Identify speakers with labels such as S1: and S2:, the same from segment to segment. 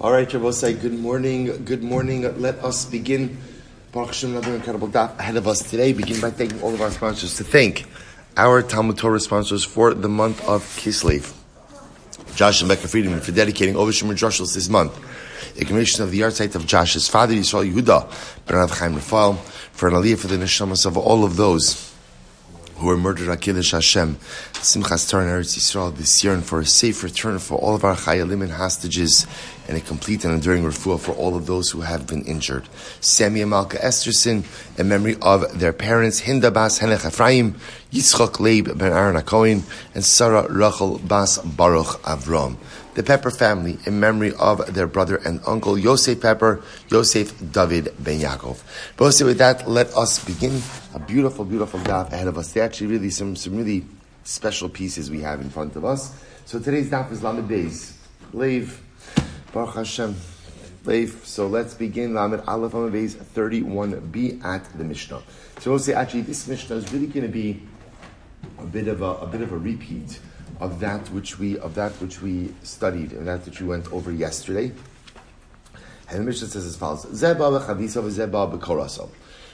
S1: All right, say good morning. Good morning. Let us begin. Baruch Hashem, another incredible daf ahead of us today. Begin by thanking all of our sponsors to thank our Talmud Torah sponsors for the month of Kislev. Josh and Becca Friedman for dedicating Ovishim Drushels this month. The commission of the yahrzeit of Josh's father, Yisrael Yehuda, Ben Chaim Rafal, for an aliyah for the neshamas of all of those who were murdered at Kiddush Hashem, Simchas Torah and Eretz Yisrael this year, and for a safe return for all of our chayalim and hostages, and a complete and enduring refuah for all of those who have been injured. Sammy and Malka Esterson, in memory of their parents, Hinda Bas Henech Ephraim, Yitzchak Leib Ben Aaron Akoin, and Sarah Rachel Bas Baruch Avram the Pepper family in memory of their brother and uncle Yosef Pepper, Yosef David Ben Yaakov. But with that, let us begin a beautiful, beautiful daf ahead of us. There actually really some, some really special pieces we have in front of us. So today's daf is Lamed Beis. Lev, Baruch Hashem. So let's begin Lamed Aleph Beis 31b at the Mishnah. So we'll say actually this Mishnah is really going to be a bit of a, a bit of a repeat of that which we of that which we studied and that which we went over yesterday. And the Mishnah says as follows: Zeba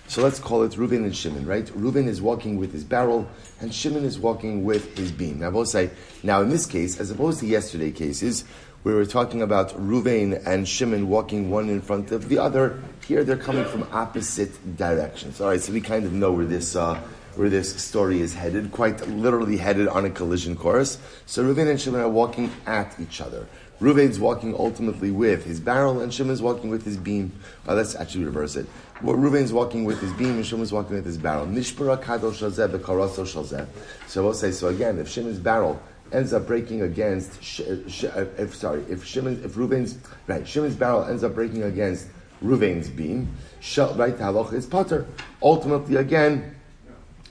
S1: So let's call it Reuven and Shimon, right? Reuven is walking with his barrel, and Shimon is walking with his beam. Now, both say now in this case, as opposed to yesterday cases, we were talking about Reuven and Shimon walking one in front of the other. Here they're coming from opposite directions. All right, so we kind of know where this. Uh, where this story is headed, quite literally headed on a collision course. So Reuven and Shimon are walking at each other. Reuven's walking ultimately with his barrel, and Shimon's walking with his beam. Well, let's actually reverse it. Well, Reuven's walking with his beam, and Shimon's walking with his barrel. Nishpara bekaraso shalzeh. So we'll say, so again, if Shimon's barrel ends up breaking against, sh- sh- uh, if sorry, if Shimon, if Reuven's right, Shimon's barrel ends up breaking against Reuven's beam, sh- right, halacha is potter. Ultimately, again,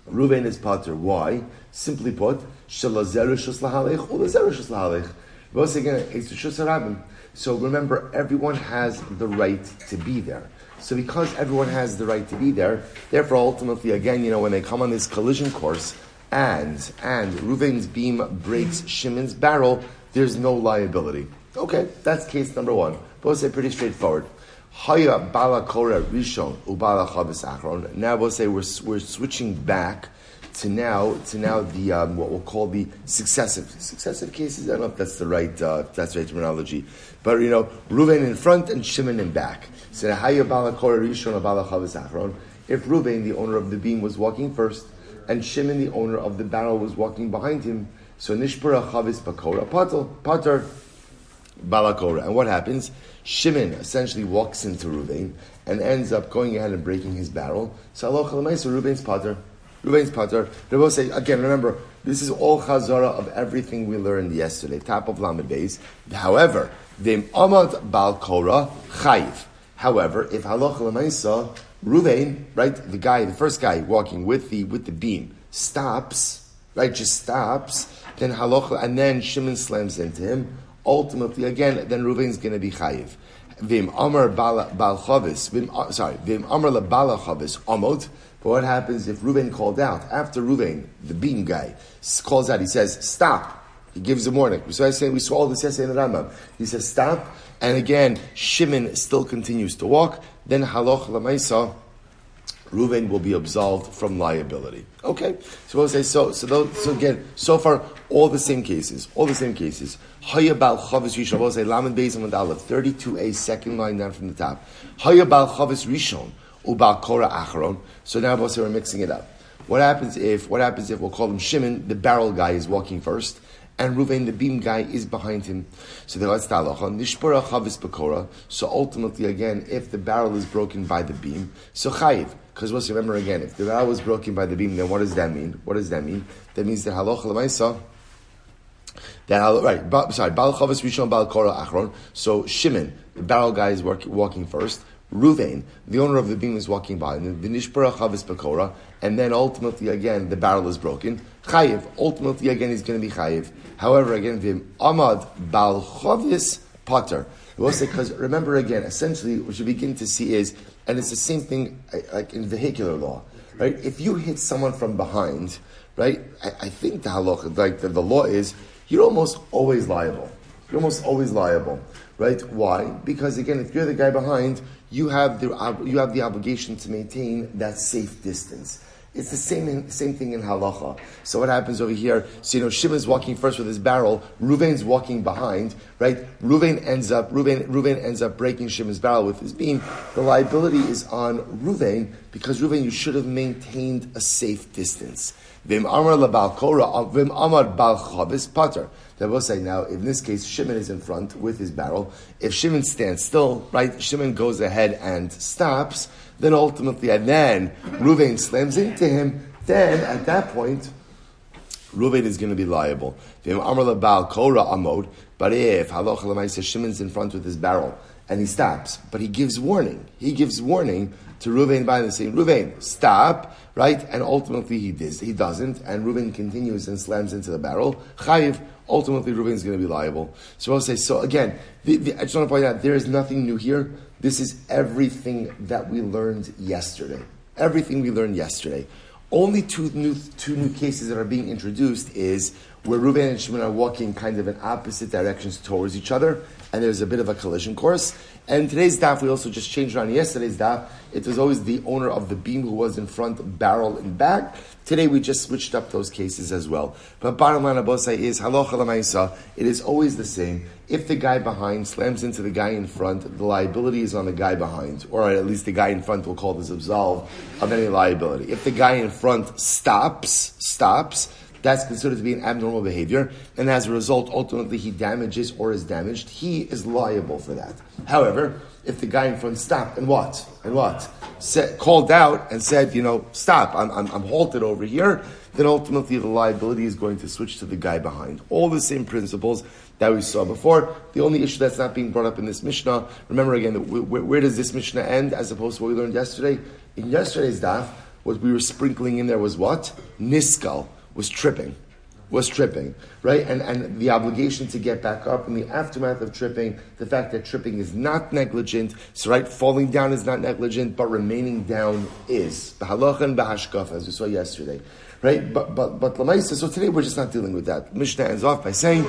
S1: Ruvain is pater. Why? Simply put, ulazerushus lahalech. Once again, So remember, everyone has the right to be there. So because everyone has the right to be there, therefore ultimately, again, you know, when they come on this collision course, and and Ruvain's beam breaks Shimon's barrel, there's no liability. Okay, that's case number one. Both say pretty straightforward. Haya bala kora rishon ubala achron. Now we'll say we're, we're switching back to now to now the um, what we'll call the successive successive cases. I don't know if that's the right uh, that's the right terminology, but you know Ruven in front and Shimon in back. So haya bala kora rishon ubala chavis achron. If Ruven, the owner of the beam, was walking first, and Shimon, the owner of the barrel, was walking behind him, so nishpura chavis patel pater balakora. And what happens? Shimon essentially walks into Ruvain and ends up going ahead and breaking his barrel. So Allah so Ruvain's pater. Ruvain's pater. Rabbi say again, remember, this is all chazara of everything we learned yesterday, top of Lamed Beis. However, the Amad Bal Korah Chayiv. However, if halacha Ruvain, right, the guy, the first guy walking with the with the beam, stops, right, just stops, then halacha, and then Shimon slams into him ultimately, again, then Ruvain's going to be chayiv. Vim Amar Bal Chavis, Vim, uh, sorry, Vim Amar La Bala Chavis, Amot. But what happens if Ruvain called out? After Ruvain, the beam guy, calls out, he says, stop. He gives a warning. So I say we saw all this yesterday in the Rambam. He says, stop. And again, Shimon still continues to walk. Then Haloch Lamaisa, Reuven will be absolved from liability. Okay, so we'll say so. So, those, so again, so far all the same cases, all the same cases. Hayabal chavis rishon. We'll say lamed beis and aleph. Thirty-two a second line down from the top. Hayabal chavis rishon ubal kora acharon. So now we'll say we're mixing it up. What happens if? What happens if we'll call him Shimon? The barrel guy is walking first and Ruvain, the beam guy, is behind him. So the halacha nishpura chavis bekora. So ultimately, again, if the barrel is broken by the beam, so chayiv. Because let's remember again, if the barrel was broken by the beam, then what does that mean? What does that mean? That means that halacha lemaisa. That right, ba, sorry, bal chavis rishon bal kora achron. So Shimon, the barrel guy, is work, walking first. Ruvain, the owner of the beam, is walking by, and the nishpura chavis bekora, and then ultimately again the barrel is broken. Chayiv, ultimately again he's going to be chayiv. However, again, the amad bal chavis pater. We'll because remember again, essentially what you begin to see is, and it's the same thing like in vehicular law, right? If you hit someone from behind, right? I, I think the halacha, like the, the law is, you're almost always liable you're almost always liable, right? Why? Because again, if you're the guy behind, you have the you have the obligation to maintain that safe distance. It's the same same thing in halacha. So what happens over here? So you know, Shimon's walking first with his barrel. Ruvain's walking behind, right? Ruvain ends up Ruvain, Ruvain ends up breaking Shimon's barrel with his beam. The liability is on Ruvain because Ruvain, you should have maintained a safe distance. Vim amar labal kora, uh, vim amar bal chavis pater. They will say now, in this case, Shimon is in front with his barrel. If Shimon stands still, right, Shimon goes ahead and stops then ultimately, and then Ruvain slams into him, then at that point, Ruvain is going to be liable. But if Shimon's in front with his barrel and he stops, but he gives warning. He gives warning to Ruvain by the same Ruvain, stop, right? And ultimately he does. He doesn't, and Ruvain continues and slams into the barrel. Chayiv. Ultimately, Ruvain is going to be liable. So I'll say. So again, the, the, I just want to point out there is nothing new here. This is everything that we learned yesterday. Everything we learned yesterday. Only two new, two new cases that are being introduced is where Reuven and Shimon are walking kind of in opposite directions towards each other, and there's a bit of a collision course. And today's daf, we also just changed around yesterday's daf. It was always the owner of the beam who was in front, barrel in back. Today we just switched up those cases as well. But bottom line abosai is halacha lamaisa. It is always the same. If the guy behind slams into the guy in front, the liability is on the guy behind, or at least the guy in front will call this absolved of any liability. If the guy in front stops, stops, that's considered to be an abnormal behavior, and as a result, ultimately he damages or is damaged. He is liable for that. However, if the guy in front stopped and what and what called out and said, you know, stop, I'm, I'm, I'm halted over here, then ultimately the liability is going to switch to the guy behind. All the same principles that we saw before. The only issue that's not being brought up in this Mishnah, remember again, where, where does this Mishnah end as opposed to what we learned yesterday? In yesterday's daf, what we were sprinkling in there was what? Niskal was tripping, was tripping, right? And, and the obligation to get back up in the aftermath of tripping, the fact that tripping is not negligent, so right, falling down is not negligent, but remaining down is. B'halacha and b'hashkaf, as we saw yesterday. Right? But, but, but Lamaisa, so today we're just not dealing with that. Mishnah ends off by saying.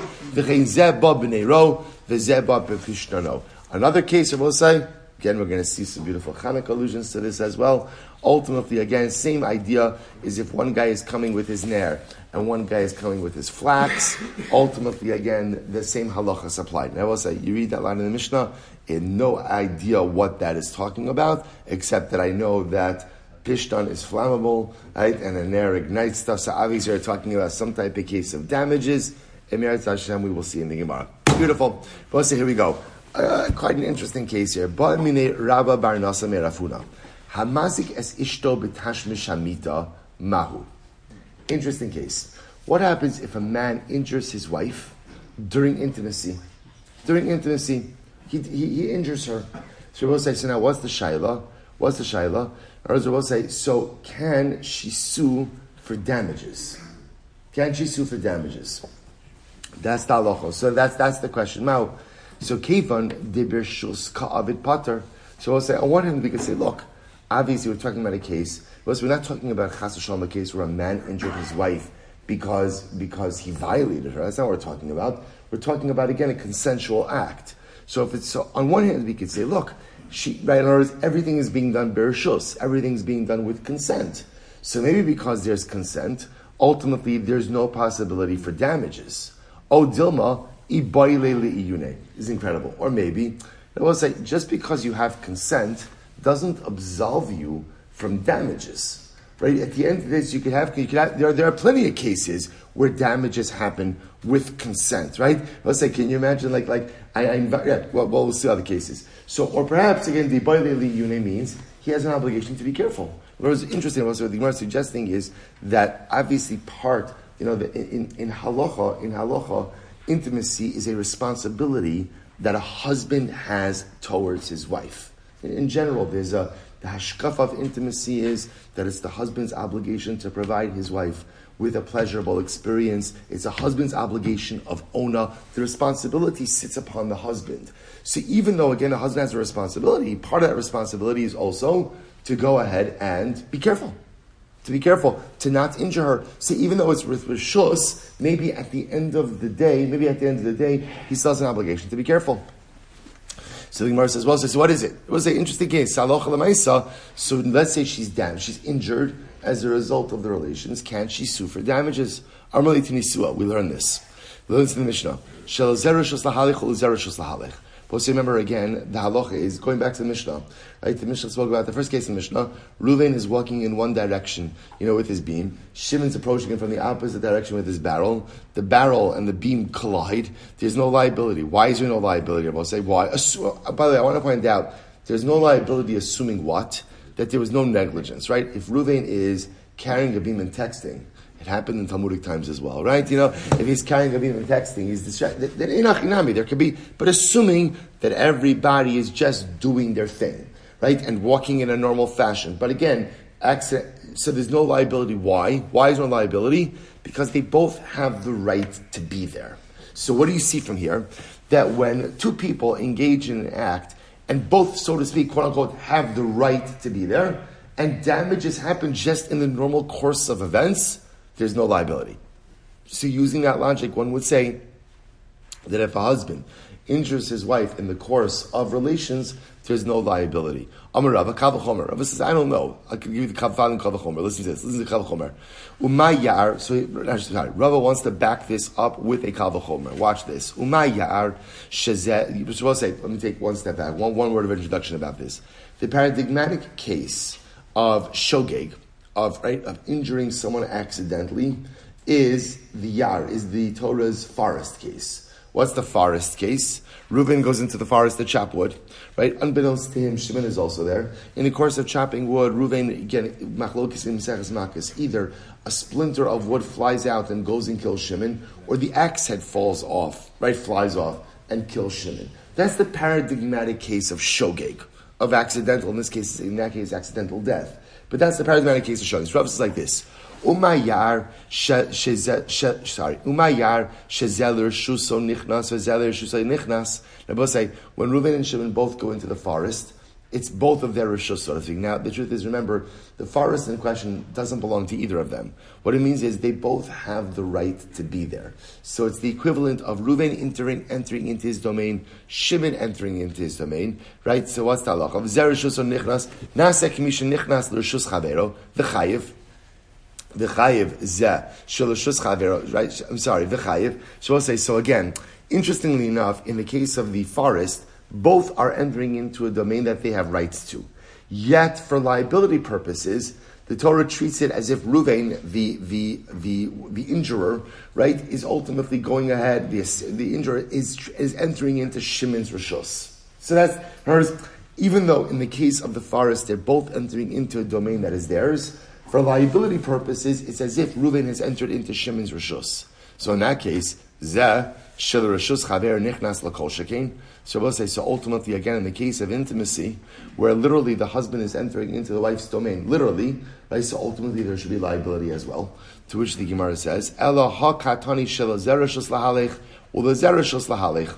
S1: Another case, I will say, Again, we're going to see some beautiful Hanukkah allusions to this as well. Ultimately, again, same idea is if one guy is coming with his nair and one guy is coming with his flax, ultimately, again, the same halacha is applied. Now, I will say, you read that line in the Mishnah, in no idea what that is talking about, except that I know that Pishtan is flammable, right, and a nair ignites stuff. So obviously, we're talking about some type of case of damages. Emir Hashem, we will see in the Gemara. Beautiful. But let's say, here we go. Uh, quite an interesting case here. Ba'amine Rabba Bar Nasa Merafuna. Hamazik es ishto b'tashmish hamita mahu. Interesting case. What happens if a man injures his wife during intimacy? During intimacy, he, he, he injures her. So we'll say, so now what's the shaila? What's the shaila? Or we'll say, so can she sue for damages? Can she sue for damages? That's the halacha. So that's, that's the question. Now, so Kefan dibirshus ka'avid pater. So I'll say, on one hand, we can say, look, obviously we're talking about a case, but we're not talking about chas shalom, a case where a man injured his wife because, because he violated her. That's not what we're talking about. We're talking about, again, a consensual act. So if it's, so on one hand, we could say, look, she, right, in words, everything is being done bershus, everything's being done with consent. So maybe because there's consent, ultimately there's no possibility for damages. Oh, Dilma, is incredible. Or maybe, I will say, just because you have consent doesn't absolve you from damages. Right? At the end of this, you could have, you could have there, are, there are plenty of cases where damages happen with consent, right? Let's say, can you imagine, like, like I, I yeah, well, well, we'll see other cases. So, or perhaps, again, the Baileli Yune means he has an obligation to be careful. What was interesting, also, what the Gemara is suggesting is that obviously part, you know, the, in, in halacha, in halacha, intimacy is a responsibility that a husband has towards his wife. In general, there's a the hashkaf of intimacy is that it's the husband's obligation to provide his wife with a pleasurable experience. It's a husband's obligation of ona. The responsibility sits upon the husband. So even though again a husband has a responsibility, part of that responsibility is also to go ahead and be careful. To be careful, to not injure her. So even though it's with Rishus, maybe at the end of the day, maybe at the end of the day, he still has an obligation to be careful. So the Gemara says, well, so what is it? It was an interesting case. So let's say she's damaged, she's injured as a result of the relations. Can she sue for damages? We learn this. We learn this in the Mishnah. But remember again, the halacha is going back to the Mishnah. Right? The Mishnah spoke about the first case in Mishnah. Ruvain is walking in one direction, you know, with his beam. Shimon's approaching him from the opposite direction with his barrel. The barrel and the beam collide. There's no liability. Why is there no liability? I'll say why. Uh, by the way, I want to point out there's no liability assuming what? That there was no negligence, right? If Ruvain is carrying a beam and texting, it happened in Talmudic times as well, right? You know, if he's carrying a and texting, he's distracted. There could be, but assuming that everybody is just doing their thing, right, and walking in a normal fashion. But again, accident, so there's no liability. Why? Why is no liability? Because they both have the right to be there. So what do you see from here? That when two people engage in an act and both, so to speak, quote unquote, have the right to be there, and damages happen just in the normal course of events, there's no liability. So, using that logic, one would say that if a husband injures his wife in the course of relations, there's no liability. Amar Rava, Kavachomer. Rava says, I don't know. I can give you the and Kavachomer. Listen to this. Listen to Kavachomer. Umayar. So, sorry, wants to back this up with a Kavachomer. Watch this. Umayar Shazet. You're supposed to say, let me take one step back. One, one word of introduction about this. The paradigmatic case of Shogeg, of right of injuring someone accidentally is the yar, is the Torah's forest case. What's the forest case? Reuben goes into the forest to chop wood, right? Unbeknownst to him, Shimon is also there. In the course of chopping wood, Reuben, again, machlokis in Makas, either a splinter of wood flies out and goes and kills Shimon, or the axe head falls off, right? Flies off and kills Shimon. That's the paradigmatic case of shogeg, of accidental, in this case, in that case, accidental death. But that's the paradigmatic case of Shabbos. Rav is like this. Umayar sorry, Umayar shezeler shuso nichnas vezeler shuso nichnas. Rabbi say when Reuven and Shimon both go into the forest, it's both of their speak. Now, the truth is, remember, the forest in question doesn't belong to either of them. What it means is they both have the right to be there. So it's the equivalent of Reuven entering, entering into his domain, Shimon entering into his domain, right? So what's the halach? Of zerishus or nichnas, nasek misha nichnas l'rishus chavero, the chayiv, the chayiv zeh chavero, right? I'm sorry, the chayiv. So we'll say, so again, interestingly enough, in the case of the forest, both are entering into a domain that they have rights to. Yet, for liability purposes, the Torah treats it as if Ruvain, the, the, the, the injurer, right, is ultimately going ahead, the, the injurer is, is entering into Shimon's Rishos. So that's, hers, even though in the case of the forest, they're both entering into a domain that is theirs, for liability purposes, it's as if Ruvain has entered into Shimon's Rishos. So in that case, So we'll say, so ultimately, again, in the case of intimacy, where literally the husband is entering into the wife's domain, literally, right? So ultimately, there should be liability as well. To which the Gemara says, Ela ha katani shel zereshus lahalech, or the zereshus lahalech.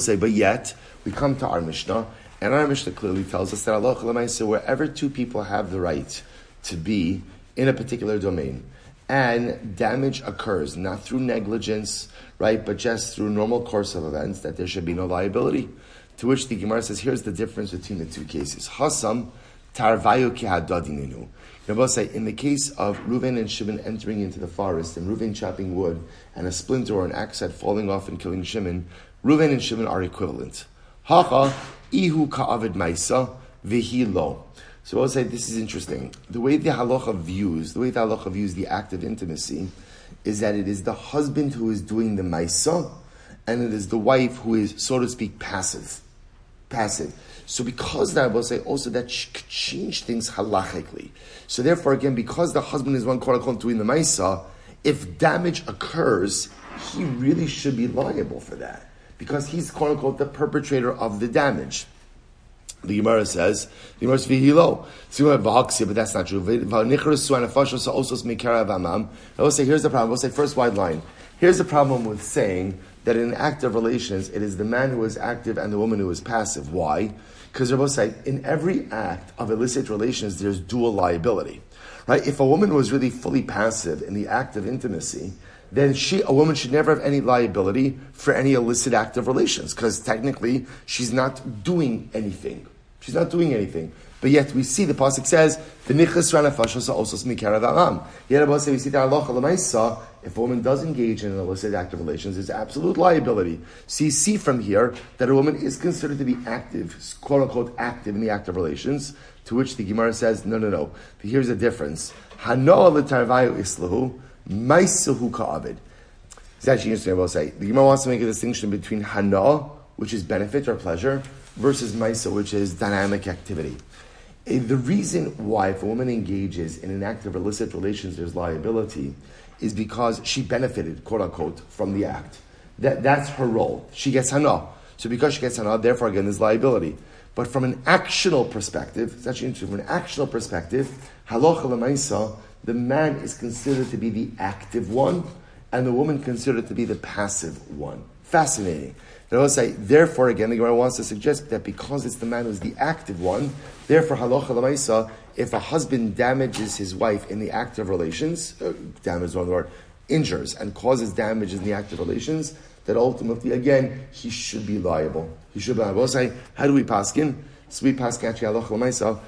S1: Say, but yet, we come to our Mishnah, and our Mishnah clearly tells us that Allah, wherever two people have the right to be in a particular domain, and damage occurs, not through negligence, right, but just through normal course of events, that there should be no liability. To which the Gemara says, here's the difference between the two cases. Hasam tarvayu kihadadininu. Both say, in the case of Reuven and Shimon entering into the forest, and Reuven chopping wood, and a splinter or an axe head falling off and killing Shimon, Reuven and Shimon are equivalent. Hacha ihu ka'avid maisa vihi lo. So I'll say this is interesting. The way the halacha views, the way the halacha views the act of intimacy, is that it is the husband who is doing the maisa, and it is the wife who is, so to speak, passive. Passive. So because that, I will say also that change things halachically. So therefore, again, because the husband is one quote unquote doing the maisa, if damage occurs, he really should be liable for that because he's quote unquote the perpetrator of the damage. The Gemara says, the Gemara says, "Vihilo." But that's not true. I will say, here's the problem. We'll say first wide line. Here's the problem with saying that in active relations, it is the man who is active and the woman who is passive. Why? Because they're both saying in every act of illicit relations, there's dual liability. Right? If a woman was really fully passive in the act of intimacy, then she, a woman should never have any liability for any illicit act of relations, because technically she's not doing anything. She's not doing anything. But yet we see the pasuk says the nichas ranafashos also mikara v'aram. Yet we see that halacha lemaisa. If a woman does engage in an illicit act of relations, there's absolute liability. So you see from here that a woman is considered to be active, quote unquote, active in the act of relations. To which the Gemara says, no, no, no. But here's the difference. Hanoah l'tarvayu islahu maisahu ka'avid. It's actually interesting. I will say the Gemara wants to make a distinction between hana, which is benefit or pleasure, versus maisa, which is dynamic activity. The reason why if a woman engages in an act of illicit relations, there's liability, is because she benefited, quote unquote, from the act. That, that's her role. She gets hana. So because she gets hana, therefore again there's liability. But from an actional perspective, it's actually interesting, from an actional perspective, halacha lemaisa, the man is considered to be the active one, and the woman considered to be the passive one. Fascinating. They will say, therefore, again, the Gemara wants to suggest that because it's the man who's the active one, therefore, halacha lemaisa, if a husband damages his wife in the act of relations, uh, damage one word, injures and causes damage in the act of relations, that ultimately, again, he should be liable. He should be liable. Say, how do we paskin? So we paskin actually halacha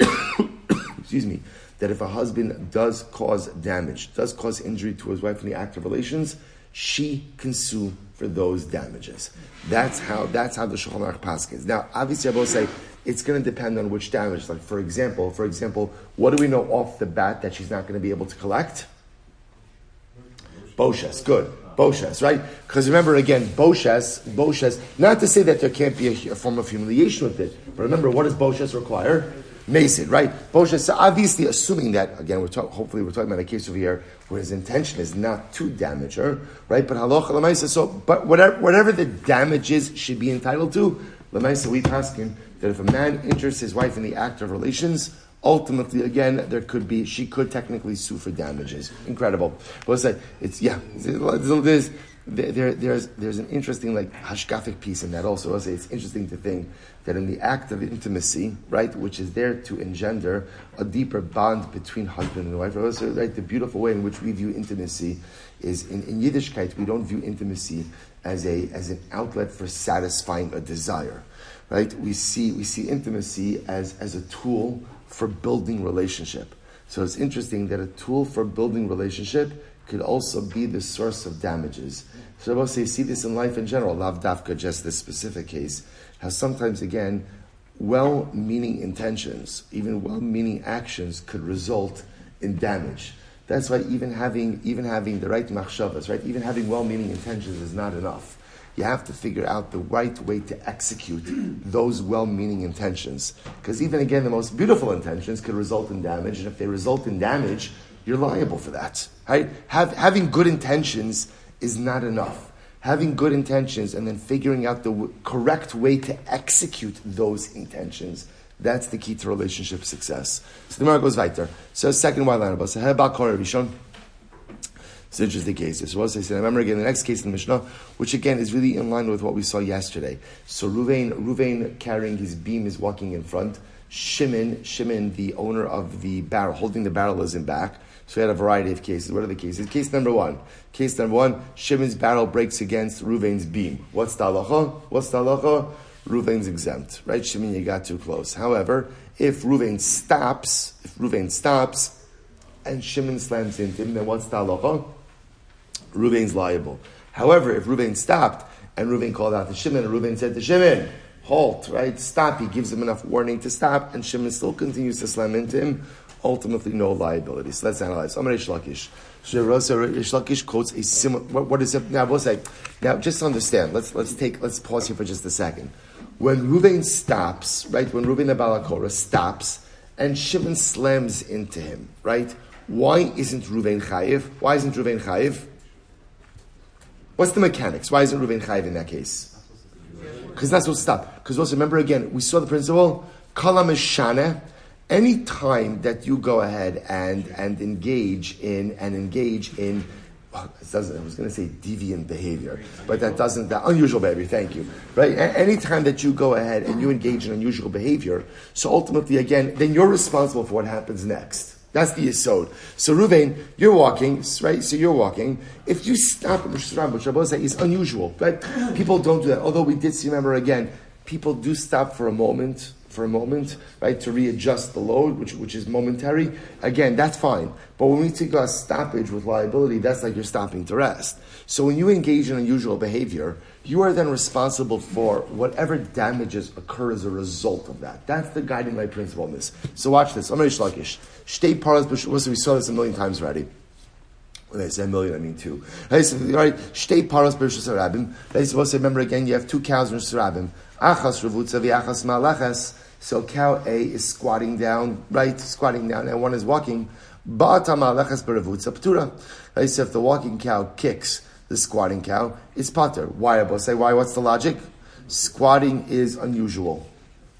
S1: lemaisa, excuse me, that if a husband does cause damage, does cause injury to his wife in the act of relations, she can sue for those damages. That's how that's how the Shulchan Aruch paskins. Now, obviously, I will say it's going to depend on which damage. Like for example, for example, what do we know off the bat that she's not going to be able to collect? Boshes, good. Boshes, right? Because remember again, Boshes, Boshes, not to say that there can't be a, a, form of humiliation with it, but remember, what does Boshes require? Mason, right? Boshes, so obviously assuming that, again, we're talk, hopefully we're talking about a case over here where his intention is not to damage her, right? But halacha lemaisa, so, but whatever, whatever the damage is, should be entitled to, lemaisa, we ask him that if a man injures his wife in the act of relations, ultimately, again, there could be, she could technically sue for damages. Incredible. It's, like, it's yeah, there's, there, there's, there's an interesting, like, hashkafic piece in that also. I'll say it's interesting to think that in the act of intimacy, right, which is there to engender a deeper bond between husband and wife, also, right, the beautiful way in which we view intimacy is in, in Yiddishkeit, we don't view intimacy as, a, as an outlet for satisfying a desire, right? We see, we see intimacy as, as a tool for building relationship. So it's interesting that a tool for building relationship could also be the source of damages. So I will say, see this in life in general, lav dafka, just this specific case how sometimes, again, well meaning intentions, even well meaning actions could result in damage. That's why even having, even having the right machshavas, right, even having well meaning intentions is not enough. You have to figure out the right way to execute those well meaning intentions. Because even again, the most beautiful intentions could result in damage, and if they result in damage, you're liable for that. Right? Have, having good intentions is not enough having good intentions and then figuring out the w- correct way to execute those intentions. That's the key to relationship success. So the Gemara goes weiter. So second white line about so Rishon. It's an interesting case. So what I said, I remember again the next case in the Mishnah, which again is really in line with what we saw yesterday. So Ruvain, Ruvain carrying his beam is walking in front. Shimon, Shimon, the owner of the barrel, holding the barrel is in back. So we had a variety of cases. What are the cases? Case number one. Case number one, Shimon's barrel breaks against Ruvain's beam. What's the halacha? What's the halacha? Ruvain's exempt, right? Shimon, you got too close. However, if Ruvain stops, if Ruvain stops, and Shimon slams into him, then what's the halacha? Ruvain's liable. However, if Ruvain stopped, and Ruvain called out to Shimon, and Ruvain said to Shimon, halt, right? Stop. He gives him enough warning to stop, and Shimon still continues to slam into him ultimately no liability. So let's analyze. Amar Reish Lakish. Reish Lakish quotes a similar. What, what is it? Now we'll say. Now just understand. Let's let's take let's pause here for just a second. When Ruvain stops, right? When Ruvain the Balakora stops, and Shimon slams into him, right? Why isn't Ruvain chayiv? Why isn't Ruvain chayiv? What's the mechanics? Why isn't Ruvain chayiv in that case? Because that's what stop. Because also remember again, we saw the principle. Kalam is shana any time that you go ahead and, and engage in and engage in I was going to say deviant behavior, but that doesn't, that unusual behavior, thank you. Right? Anytime that you go ahead and you engage in unusual behavior, so ultimately, again, then you're responsible for what happens next. That's the yisod. So Ruvain, you're walking, right? So you're walking. If you stop in Rosh Hashanah, is unusual, right? People don't do that. Although we did see, remember again, people do stop for a moment for a moment, right, to readjust the load, which, which is momentary. Again, that's fine. But when we take a stoppage with liability, that's like you're stopping to rest. So when you engage in unusual behavior, you are then responsible for whatever damages occur as a result of that. That's the guiding light principle in this. So watch this. i'm Reish Lakish. Shtei paras we saw this a million times already. When I say a million, I mean two. Right, shtei paras b'rishus harabim. They supposed to remember again. You have two cows in rishus harabim. Achas ravutza v'achas malachas. So cow A is squatting down, right, squatting down, and one is walking. Right, so if the walking cow kicks the squatting cow, it's pater. Why? I say why? What's the logic? Squatting is unusual.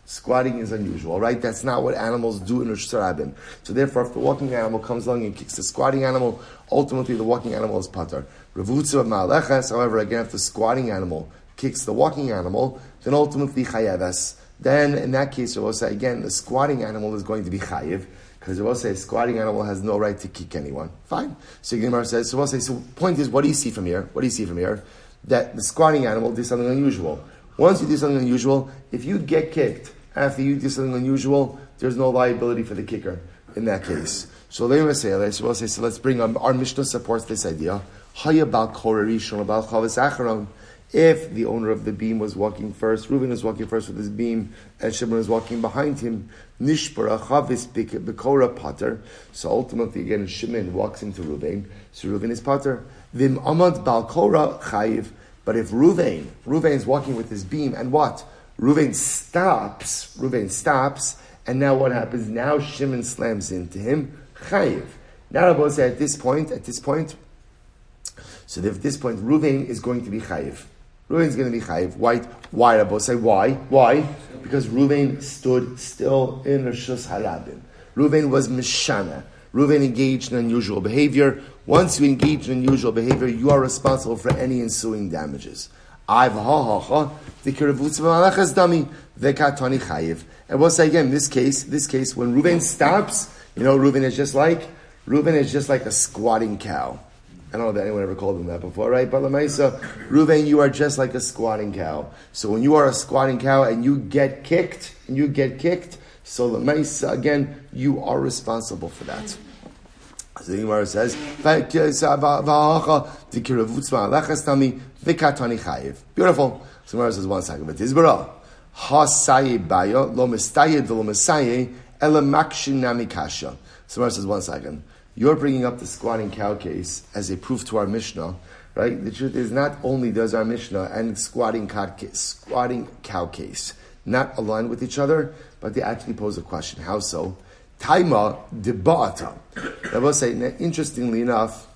S1: Squatting is unusual, right? That's not what animals do in Rosh So therefore, if the walking animal comes along and kicks the squatting animal, ultimately the walking animal is pater. Revutza ma'aleches, however, again, if the squatting animal kicks the walking animal, then ultimately chayaves then in that case, say again, the squatting animal is going to be chayiv, because say a squatting animal has no right to kick anyone. Fine. So Gemara says, say, so point is, what do you see from here? What do you see from here? That the squatting animal did something unusual. Once you do something unusual, if you get kicked after you do something unusual, there's no liability for the kicker in that case. So let me say, so we'll say, so let's bring our, our Mishnah supports this idea. If the owner of the beam was walking first, Reuben was walking first with his beam, and Shimon was walking behind him, Nishbara Chavis Bekora Pater. So ultimately, again, Shimon walks into Reuben, so Reuben is Pater. Vim Amad Balkora Chayiv. But if Reuven is walking with his beam, and what? Reuven stops, Reuven stops, and now what happens? Now Shimon slams into him, Chayiv. Now Rabbi say at this point, at this point, so at this point, Reuven is going to be Chayiv. Ruvain is going to be chayiv. Why? Why? Rabbi say why? Why? Because Ruvain stood still in Rishus Harabim. Ruvain was mishana. Ruvain engaged in unusual behavior. Once you engage in unusual behavior, you are responsible for any ensuing damages. I've ha ha ha. The dummy. Vekatani chayiv. And we'll say again, this case, this case, when Ruvain stops, you know, Ruvain is just like Ruvain is just like a squatting cow. I don't know if anyone ever called him that before, right? But Lamaisa, Ruvain, you are just like a squatting cow. So when you are a squatting cow and you get kicked, and you get kicked, so Lamaisa, again, you are responsible for that. So the Gemara says, Beautiful. So the Gemara says, one second, but Tizbara. Ha saye baya, lo mestaye, lo mesaye, ela makshin nami kasha. So the Gemara says, one second. You're bringing up the squatting cow case as a proof to our Mishnah, right? The truth is, not only does our Mishnah and squatting cow case, squatting cow case not align with each other, but they actually pose a question. How so? Taima debata. I will say, interestingly enough,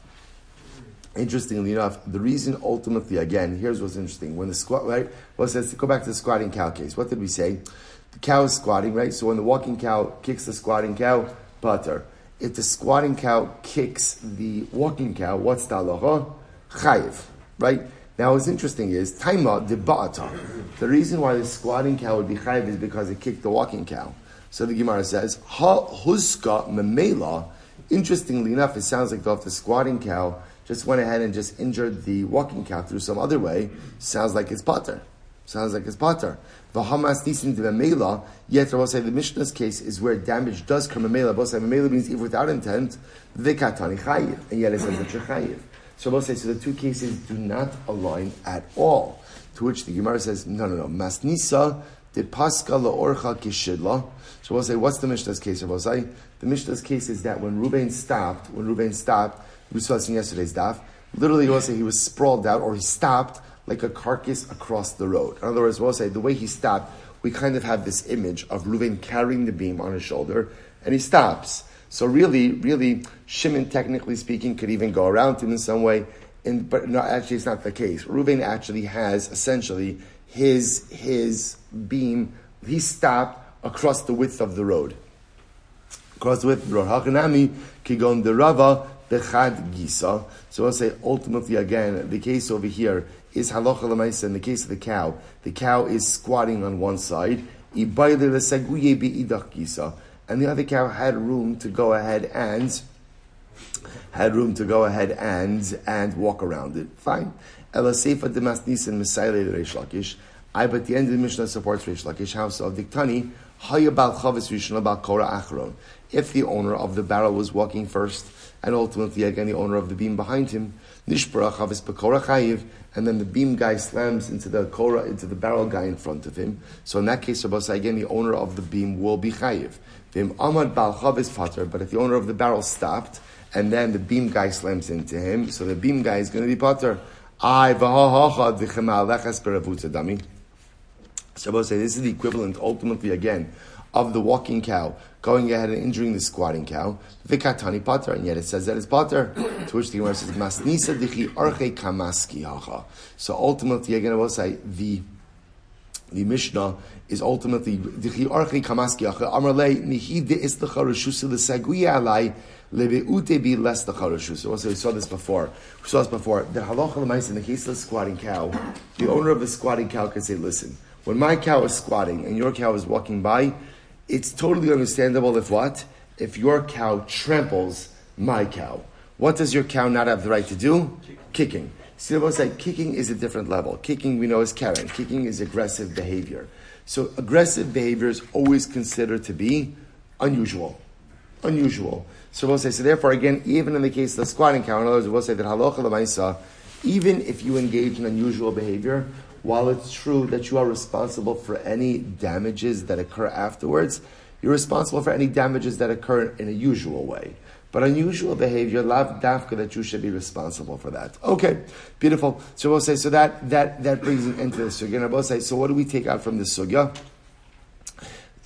S1: interestingly enough, the reason ultimately, again, here's what's interesting. When the squat, right? Well, says go back to the squatting cow case. What did we say? The cow is squatting, right? So when the walking cow kicks the squatting cow, butter if the squatting cow kicks the walking cow, what's the halacha? Chayiv, right? Now, what's interesting is taima debata. The reason why the squatting cow would be chayiv is because it kicked the walking cow. So the Gemara says ha huska memela. Interestingly enough, it sounds like the squatting cow just went ahead and just injured the walking cow through some other way. Sounds like it's pater. Sounds like it's pater. V'hamas de mela. Yet I will say the Mishnah's case is where damage does come mela. Both say mela means even without intent. V'katani chayiv, and yet it says that you're chayiv. So both say so. The two cases do not align at all. To which the Gemara says, no, no, no. Masnisa de paska laorcha kishidla. So we'll say, what's the Mishnah's case? We'll the Mishnah's case is that when Ruvain stopped, when Ruvain stopped, we saw this in yesterday's daf. Literally, we'll say he was sprawled out or he stopped like a carcass across the road. In other words, we'll say the way he stopped, we kind of have this image of Reuven carrying the beam on his shoulder, and he stops. So really, really, Shimon, technically speaking, could even go around him in some way. And, but no, actually, it's not the case. Reuven actually has essentially his his beam. He stopped across the width of the road. Across the width of kigon bechad gisa. So I'll say ultimately again, the case over here is halacha lemaisa. In the case of the cow, the cow is squatting on one side, and the other cow had room to go ahead and had room to go ahead and and walk around it. Fine. Elasefa demasnis and Messiah Reish Lakish. I but the end of the Mishnah supports Reish Lakish house of Diktani. Hayabal Chavis Rishon about Korah Achron. If the owner of the barrel was walking first, and ultimately again the owner of the beam behind him, Nishbara Chavis Bekora Chayiv, and then the beam guy slams into the Korah, into the barrel guy in front of him. So in that case, again, the owner of the beam will be Chayiv. Vim Amad Bal Chavis Pater, but if the owner of the barrel stopped, and then the beam guy slams into him, so the beam guy is going to be Pater. I v'ha dami. So say this is the equivalent, ultimately again, of the walking cow going ahead and injuring the squatting cow. Vikatani pater, and yet it says that it's pater. to which the Gemara says, Masnisa dichi arche kamaski hacha. So ultimately, again, I will say the the Mishnah is ultimately charashusa. Also, we saw this before. We saw this before. The halacha in the case of the squatting cow, the owner of the squatting cow can say, "Listen, when my cow is squatting and your cow is walking by, it's totally understandable if what? If your cow tramples my cow. What does your cow not have the right to do? Kicking. What say kicking is a different level. Kicking we know is carrying. Kicking is aggressive behavior. So aggressive behavior is always considered to be unusual. Unusual. So we'll say, so therefore again, even in the case of the squatting cow, in other words, we'll say that halacha lemaisa, even if you engage in unusual behavior, while it's true that you are responsible for any damages that occur afterwards, you're responsible for any damages that occur in a usual way. But unusual behavior, lav dafka, that you should be responsible for that. Okay, beautiful. So we'll say, so that, that, that brings an end to the sugya. And we'll say, so what do we take out from the sugya?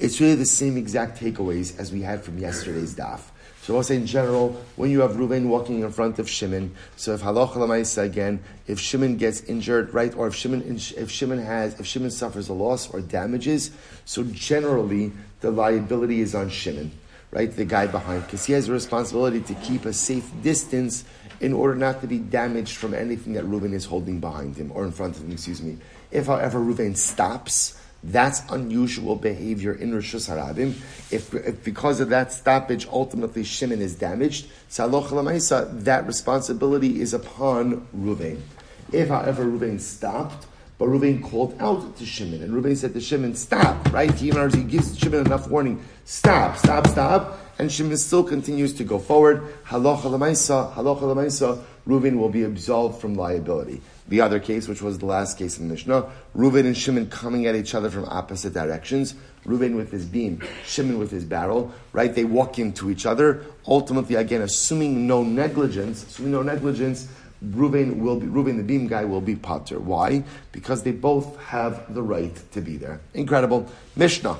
S1: It's really the same exact takeaways as we had from yesterday's daf. So I'll say in general, when you have Ruvain walking in front of Shimon, so if halacha lamaisa again, if Shimon gets injured, right, or if Shimon if Shimon has if Shimon suffers a loss or damages, so generally the liability is on Shimon, right, the guy behind, because he has a responsibility to keep a safe distance in order not to be damaged from anything that Reuven is holding behind him or in front of him. Excuse me. If, however, Reuven stops that's unusual behavior in Rosh Hashanah. If, if, because of that stoppage, ultimately Shimon is damaged, that responsibility is upon Ruvain. If, however, Ruvain stopped, but Ruvain called out to Shimon, and Ruvain said to Shimon, "Stop!" Right? He, gives Shimon enough warning. Stop! Stop! Stop! And Shimon still continues to go forward. Halacha lemaisa, halacha lemaisa. Reuven will be absolved from liability. The other case, which was the last case in Mishnah, Reuven and Shimon coming at each other from opposite directions. Reuven with his beam, Shimon with his barrel, right? They walk into each other. Ultimately, again, assuming no negligence, assuming no negligence, Reuven will be, Reuven the beam guy will be potter. Why? Because they both have the right to be there. Incredible. Mishnah.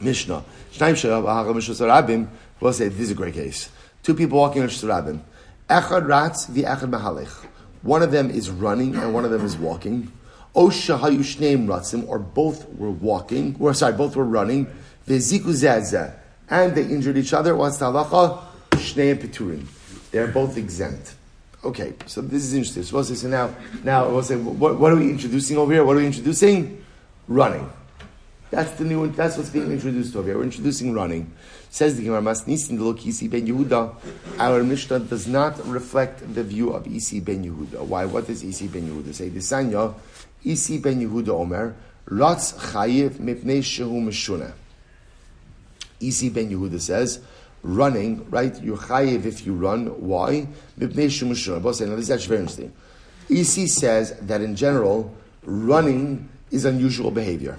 S1: Mishnah. We'll say this is a great case. Two people walking in Rabim. Echad ratz the echad mahalich. One of them is running and one of them is walking. O shahayu shneim ratzim, or both were walking, or sorry, both were running. Veziku and they injured each other. What's the halacha? Shneim peturin. They're both exempt. Okay, so this is interesting. So so now, now we'll say, what, what are we introducing over here? What are we introducing? Running. That's the new. That's what's being introduced over here. We're introducing running. Says the Gemara Masnisin the Isi ben Yehuda. Our Mishnah does not reflect the view of Isi ben Yehuda. Why? What does Isi ben Yehuda say? The Sanya Isi ben Yehuda Omer Ratz Chayiv Mipnei Shehu Meshuna. Isi ben Yehuda says running right. You're chayiv if you run. Why? Now this is actually very interesting. Isi says that in general running is unusual behavior.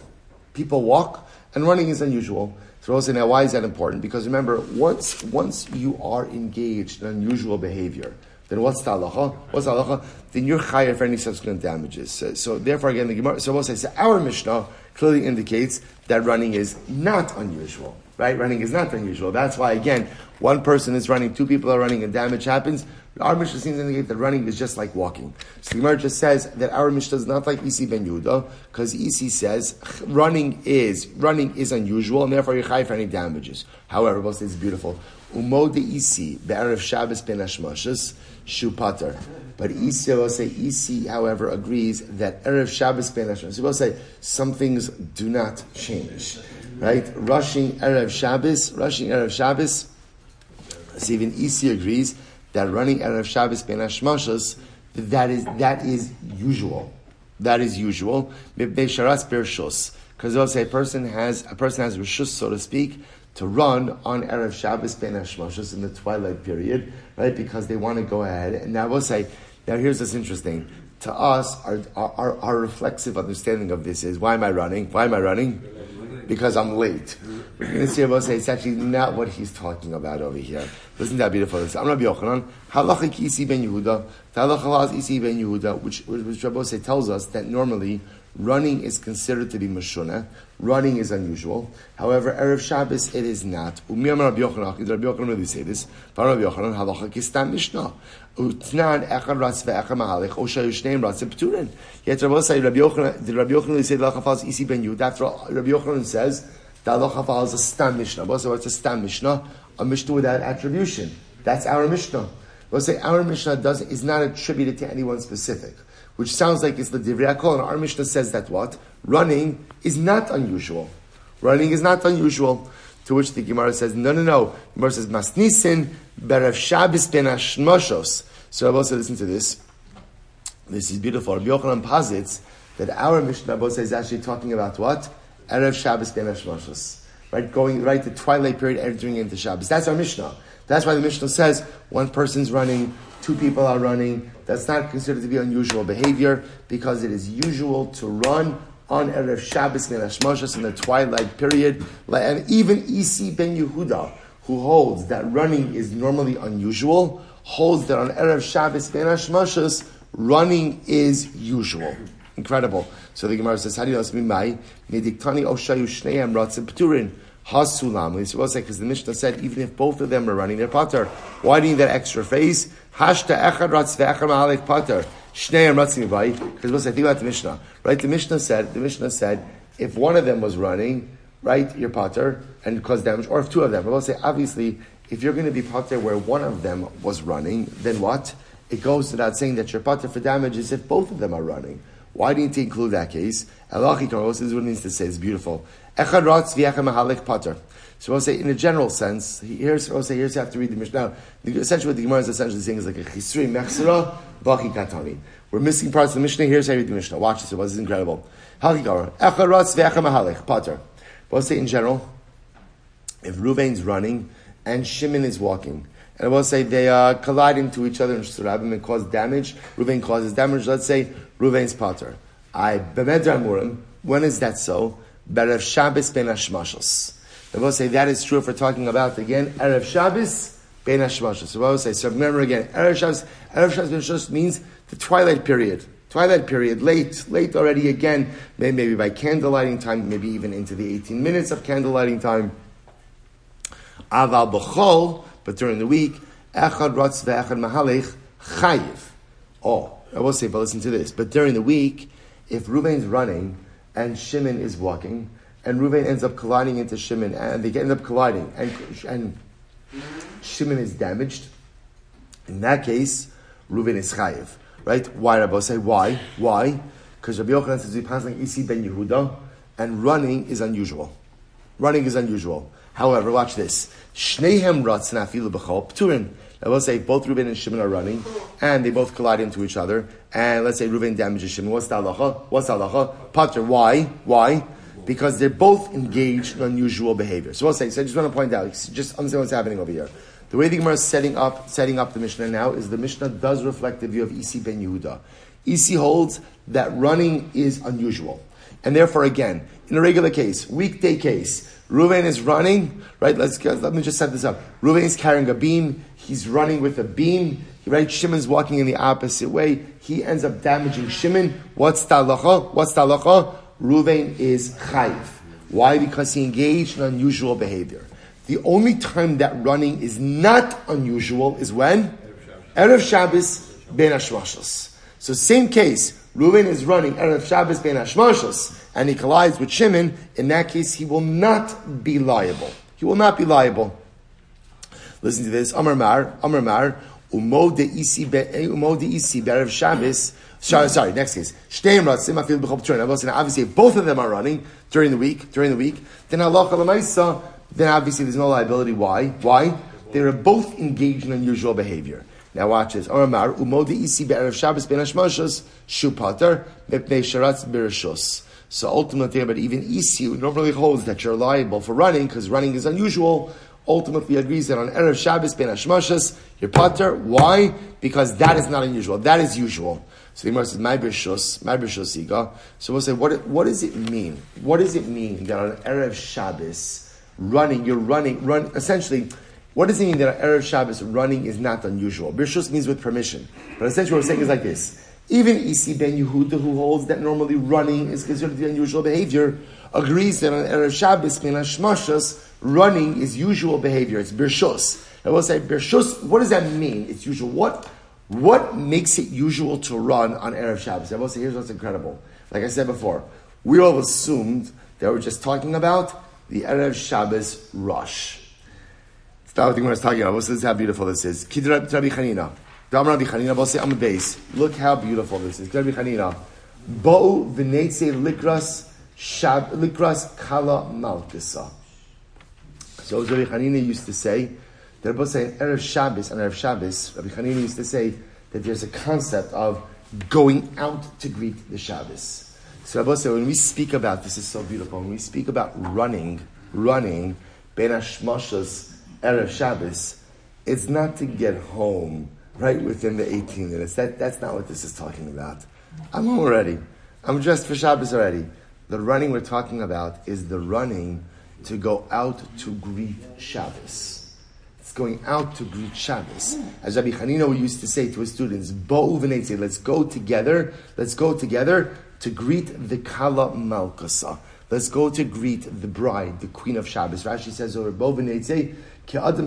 S1: People walk, and running is unusual. So say, now why is that important? Because remember, once once you are engaged in unusual behavior, then what's the halacha? What's the halacha? Then you're chayav for any subsequent damages. So, so, therefore, again, the Gemara, so we'll say, our Mishnah clearly indicates that running is not unusual. Right? Running is not unusual. That's why, again, one person is running, two people are running, and damage happens. Our Mishnah seems to indicate that running is just like walking. So Gemara just says that our Mishnah is not like Isi ben Yehuda, because Isi says running is running is unusual, and therefore you're high for any damages. However, both it's beautiful. Umo de Isi be'erev Shabbos ben Hashmashas Shupater. But Isi will say, Isi, however, agrees that Erev Shabbos Ben Hashemashos. He will say, some things do not change. Right? Rushing Erev Shabbos, rushing Erev Shabbos, so even Isi agrees that running Erev Shabbos Ben Hashemashos, that is, that is usual. That is usual. Because say a person has, a person has rishus, so to speak, to run on Erev Shabbos Ben Hashmashos in the twilight period, right? Because they want to go ahead. And now we'll say, now here's what's interesting. To us, our, our, our reflexive understanding of this is, why am I running? Why am I running? Because I'm late. We're going to see about say it's actually not what he's talking about over here. Isn't that beautiful? I'm Rabbi Yochanan. Halachik Isi ben Yehuda. Halachik Isi ben Yehuda, which, which Rabbi tells us that normally Running is considered to be mashuna. Running is unusual. However, Erev Shabbos, it is not. Rabbi Yochanan, did Rabbi Yochanan really say this? Rabbi. Yet Rabbi Rabbi Yochanan, did Rabbi Yochanan say? After all, Rabbi Yochanan says, the halacha falls a stam mishnah. What's a stam mishnah? A mishnah without attribution. That's our mishnah. We'll say our mishnah does is not attributed to anyone specific which sounds like it's the Divrei HaKol, and our Mishnah says that what? Running is not unusual. Running is not unusual. To which the Gemara says, no, no, no. The Gemara says, Masnisin berev Shabbos ben Ashmoshos. So I've also listened to this. This is beautiful. Rabbi Yochanan posits that our Mishnah Rabbi is actually talking about what? Erev Shabbos ben Ashmoshos. Right, going right the twilight period, entering into Shabbos. That's our Mishnah. That's why the Mishnah says one person's running, two people are running, that's not considered to be unusual behavior because it is usual to run on Erev Shabbos ben Hashmashas in the twilight period. And even Isi ben Yehuda, who holds that running is normally unusual, holds that on Erev Shabbos ben Hashmashas, running is usual. Incredible. So the Gemara says, "How do you know it's mimai? Mediktani oshayu shneim ratzim pturin." Hasulam. We supposed because the Mishnah said even if both of them are running their pater, why do you need that extra phase? Hashta echad ratz ve'echad ma'alek. Shneim ratzim v'ay. Because to think about the Mishnah, right? The Mishnah said, the Mishnah said, if one of them was running, right, your pater and cause damage, or if two of them. We'll say obviously, if you're going to be pater where one of them was running, then what? It goes without saying that your pater for damage is if both of them are running. Why didn't he include that case? Elachi this is what it means to say. It's beautiful. Echad rotz v'echad mahalik pater. So we'll say, in a general sense, here's we'll say, here's you have to read the Mishnah. Essentially, what the Gemara is essentially saying is like a chisri mechsera baki katani. We're missing parts of the Mishnah. Here's how you read the Mishnah. Watch this. This is incredible. Rotz v'echad mahalik pater. We'll say in general, if Ruvain's running and Shimon is walking, and I will say they uh, collide into each other in Shurabim and cause damage. Ruvain causes damage. Let's say Ruvain's pater. I b'medra murim. When is that so? Berev Shabbos ben Hashmashos. I will say that is true if we're talking about again Erev Shabbos ben Hashmashos. So I will say so. Remember again, Erev Shabbos. Erev Shabbos means the twilight period. Twilight period, late, late already again, maybe by candlelighting time, maybe even into the 18 minutes of candlelighting time. Aval b'chol, but during the week, echad ratz ve'echad mahalich chayiv. Oh, I will say, but listen to this. But during the week, if Ruvain's running and Shimon is walking, and Ruvain ends up colliding into Shimon, and they end up colliding, and, and Shimon is damaged, in that case, Ruvain is chayiv. Right? Why, Rabbi? Say, why? Why? Because Rabbi Yochanan says we pass like Isi ben Yehuda, and running is unusual. Running is unusual. However, watch this. Shnehem ratzna afilu b'chol pturin. Now let's say both Reuben and Shimon are running, and they both collide into each other, and let's say Reuben damages Shimon. What's the halacha? What's the halacha? Pater. Why? Why? Because they're both engaged in unusual behavior. So we'll say, so I just want to point out, just understand what's happening over here. The way the Gemara is setting up, setting up the Mishnah now is the Mishnah does reflect the view of Isi ben Yehuda. Isi holds that running is unusual. And therefore, again, in a regular case, weekday case, Ruvain is running, right? Let's let me just set this up. Ruvain is carrying a beam. He's running with a beam. Right? Shimon's walking in the opposite way. He ends up damaging Shimon. What's talacha? What's talacha? Ruvain is chayiv. Why? Because he engaged in unusual behavior. The only time that running is not unusual is when? Erev Shabbos ben Hashmashos. So same case, Reuven is running Erev Shabbos ben Hashmashos, and he collides with Shimon. In that case, he will not be liable. He will not be liable. Listen to this. Amar Mar, Amar Mar, Umo de isi be eh, umo de isi berev Shabbos. Sorry, sorry. Next case. Shteim ratzim p'turin. Obviously, both of them are running during the week. During the week, then halacha l'maisa. Then obviously there's no liability. Why? Why? They are both engaged in unusual behavior. Now watch this. Oramar umo de isi berev Shabbos ben hashmashos shupater mepnei sharatz birishos. So ultimately, but even isi normally holds that you're liable for running because running is unusual ultimately agrees that on Erev Shabbos, Ben Hashmashas, you're pater. Why? Because that is not unusual. That is usual. So the Gemara says, "My b'shus, my iga." So we'll say, what, what does it mean? What does it mean that on erev Shabbos, running, you're running, run essentially? What does it mean that on erev Shabbos running is not unusual? B'shus means with permission, but essentially what we're saying is like this: even Isi ben Yehuda, who holds that normally running is considered to be unusual behavior, agrees that on erev Shabbos, ben Hashmashas, running is usual behavior. It's birshus. I will say birshus. What does that mean? It's usual. What what makes it usual to run on erev Shabbos? I will say here's what's incredible. Like I said before, we all assumed that we're just talking about the erev Shabbos rush. Stop thinking what I was talking about. This is how beautiful this is. Kidra Rabbi Chanina. Dam Rabbi Chanina. We'll say on the base. Look how beautiful this is. Rabbi Chanina. Bo v'neitze likras shab likras kala malkisa. So Rabbi Hanina used to say, they're both saying Erev Shabbos and Erev Shabbos. Rabbi Hanina used to say that there's a concept of going out to greet the Shabbos. So Rabbi said, when we speak about this is so beautiful. When we speak about running, running, Ben Hashmashas Erev Shabbos, it's not to get home right within the 18 minutes. That, that's not what this is talking about. I'm home already. I'm dressed for Shabbos already. The running we're talking about is the running to go out to greet Shabbos. It's going out to greet Shabbos. As Rabbi Hanino used to say to his students, Bo let's go together, let's go together to greet the Kala Malkasa. Let's go to greet the bride, the queen of Shabbos. Rashi says over Bo Ki Adam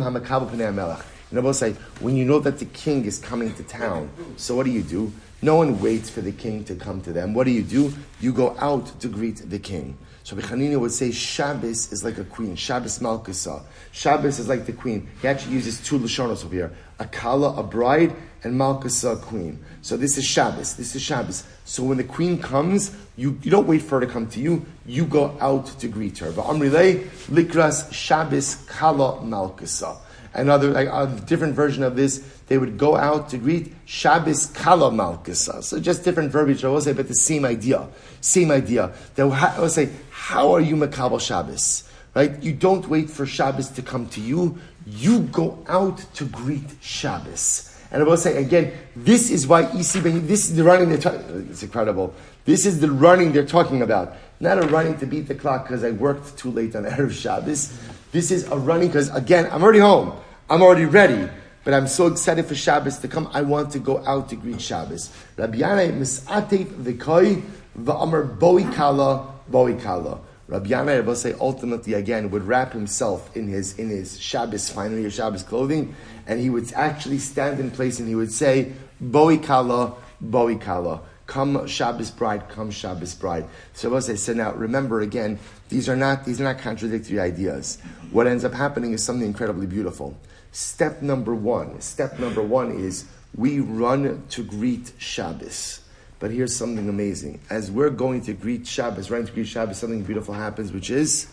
S1: Melech. And I will say, when you know that the king is coming to town, so what do you do? No one waits for the king to come to them. What do you do? You go out to greet the king. So Bechanina would say Shabbos is like a queen. Shabbos Malkusa. Shabbos is like the queen. He actually uses two Lashonos over here. A Kala, a bride, and Malkusa, a queen. So this is Shabbos. This is Shabbos. So when the queen comes, you, you don't wait for her to come to you. You go out to greet her. Va'amrilei likras Shabbos Kala Malkusa. Another, like, a different version of this, they would go out to greet Shabbos Kala Malkusa. So just different verbiage, I will say, but the same idea. Same idea. Will I will say, how are you Makabal Shabbos? Right? You don't wait for Shabbos to come to you. You go out to greet Shabbos. And I will say again, this is why EC, this is the running they're talking It's incredible. This is the running they're talking about. Not a running to beat the clock because I worked too late on Erev Shabbos. This is a running because, again, I'm already home. I'm already ready. But I'm so excited for Shabbos to come. I want to go out to greet Shabbos. Rabbi mis'atev v'koi v'amar boi kala Boikala. Rabbi Rebbe say ultimately again would wrap himself in his in his Shabbos finery or Shabbos clothing, and he would actually stand in place and he would say Boikala, Boikala. Come Shabbos bride, come Shabbos bride. So say, so now remember again, these are not these are not contradictory ideas. What ends up happening is something incredibly beautiful. Step number one. Step number one is we run to greet Shabbos. But here's something amazing. As we're going to greet Shabbos, running to greet Shabbos, something beautiful happens, which is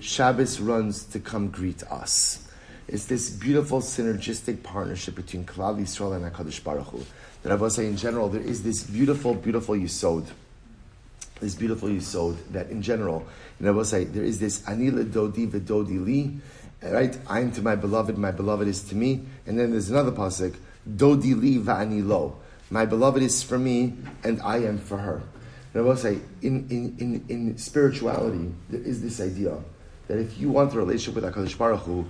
S1: Shabbos runs to come greet us. It's this beautiful synergistic partnership between Klal Yisrael and HaKadosh Baruch Hu. That I will say in general, there is this beautiful, beautiful Yisod. This beautiful Yisod that in general, and I will say, there is this Anila Dodi Vedodi Li, right? I am to my beloved, my beloved is to me. And then there's another pasuk, Dodi Li Va'ani Lo my beloved is for me, and I am for her. And I will say, in, in, in, in spirituality, there is this idea that if you want a relationship with HaKadosh Baruch Hu,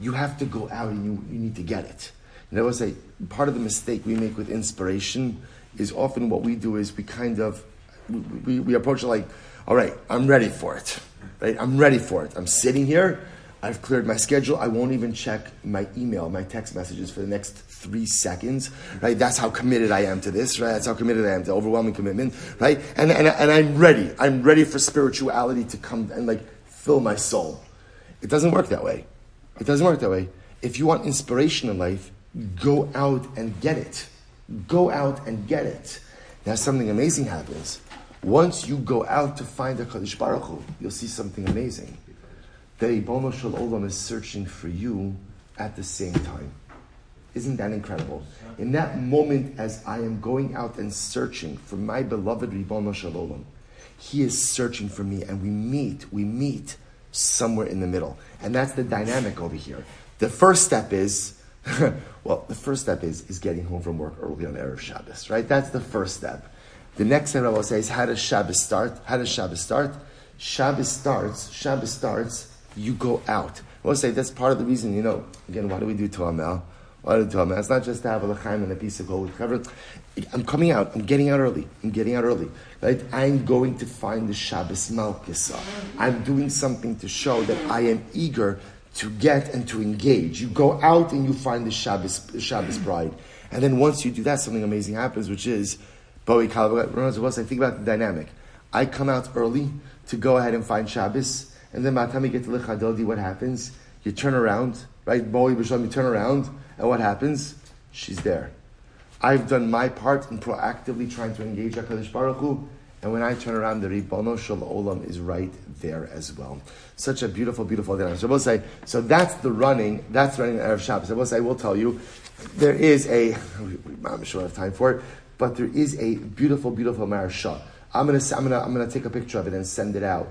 S1: you have to go out and you, you need to get it. And I will say, part of the mistake we make with inspiration is often what we do is we kind of, we, we, we approach it like, all right, I'm ready for it. Right? I'm ready for it. I'm sitting here. I've cleared my schedule. I won't even check my email, my text messages for the next three seconds, right? That's how committed I am to this, right? That's how committed I am to overwhelming commitment, right? And, and, and I'm ready. I'm ready for spirituality to come and like fill my soul. It doesn't work that way. It doesn't work that way. If you want inspiration in life, Go out and get it. Go out and get it. Now something amazing happens. Once you go out to find a Kadosh Baruch Hu, you'll see something amazing. The Ribono Shel Olam is searching for you at the same time. Isn't that incredible? In that moment, as I am going out and searching for my beloved Ribono Shel Olam, He is searching for me, and we meet, we meet somewhere in the middle. And that's the dynamic over here. The first step is, well, the first step is, is getting home from work early on Erev Shabbos, right? That's the first step. The next step I will say is, how does Shabbos start? How does Shabbos start? Shabbos starts, Shabbos starts, you go out. I will say that's part of the reason, you know, again, why do we do Torah It's not just to have a l'chaim and a piece of gold. I'm coming out. I'm getting out early. I'm getting out early. Right? I'm going to find the Shabbos Malkisa. I'm doing something to show that I am eager to get and to engage. You go out and you find the Shabbos, Shabbos bride. And then once you do that, something amazing happens, which is, Boi Kalabah, I think about the dynamic. I come out early to go ahead and find Shabbos, and then by the time you get to Lecha Dodi, what happens? You turn around, right? Boi B'Shalom, you turn around, and what happens? She's there. I've done my part in proactively trying to engage HaKadosh Baruch Hu, and when I turn around, the Ribono Shel Olam is right there as well. Such a beautiful, beautiful dinner. So say, so that's the running, that's running the Erev Shabbos. I will say, I will tell you, there is a, I'm sure I have time for it, but there is a beautiful, beautiful Maharsha. I'm gonna, I'm gonna, I'm gonna take a picture of it and send it out.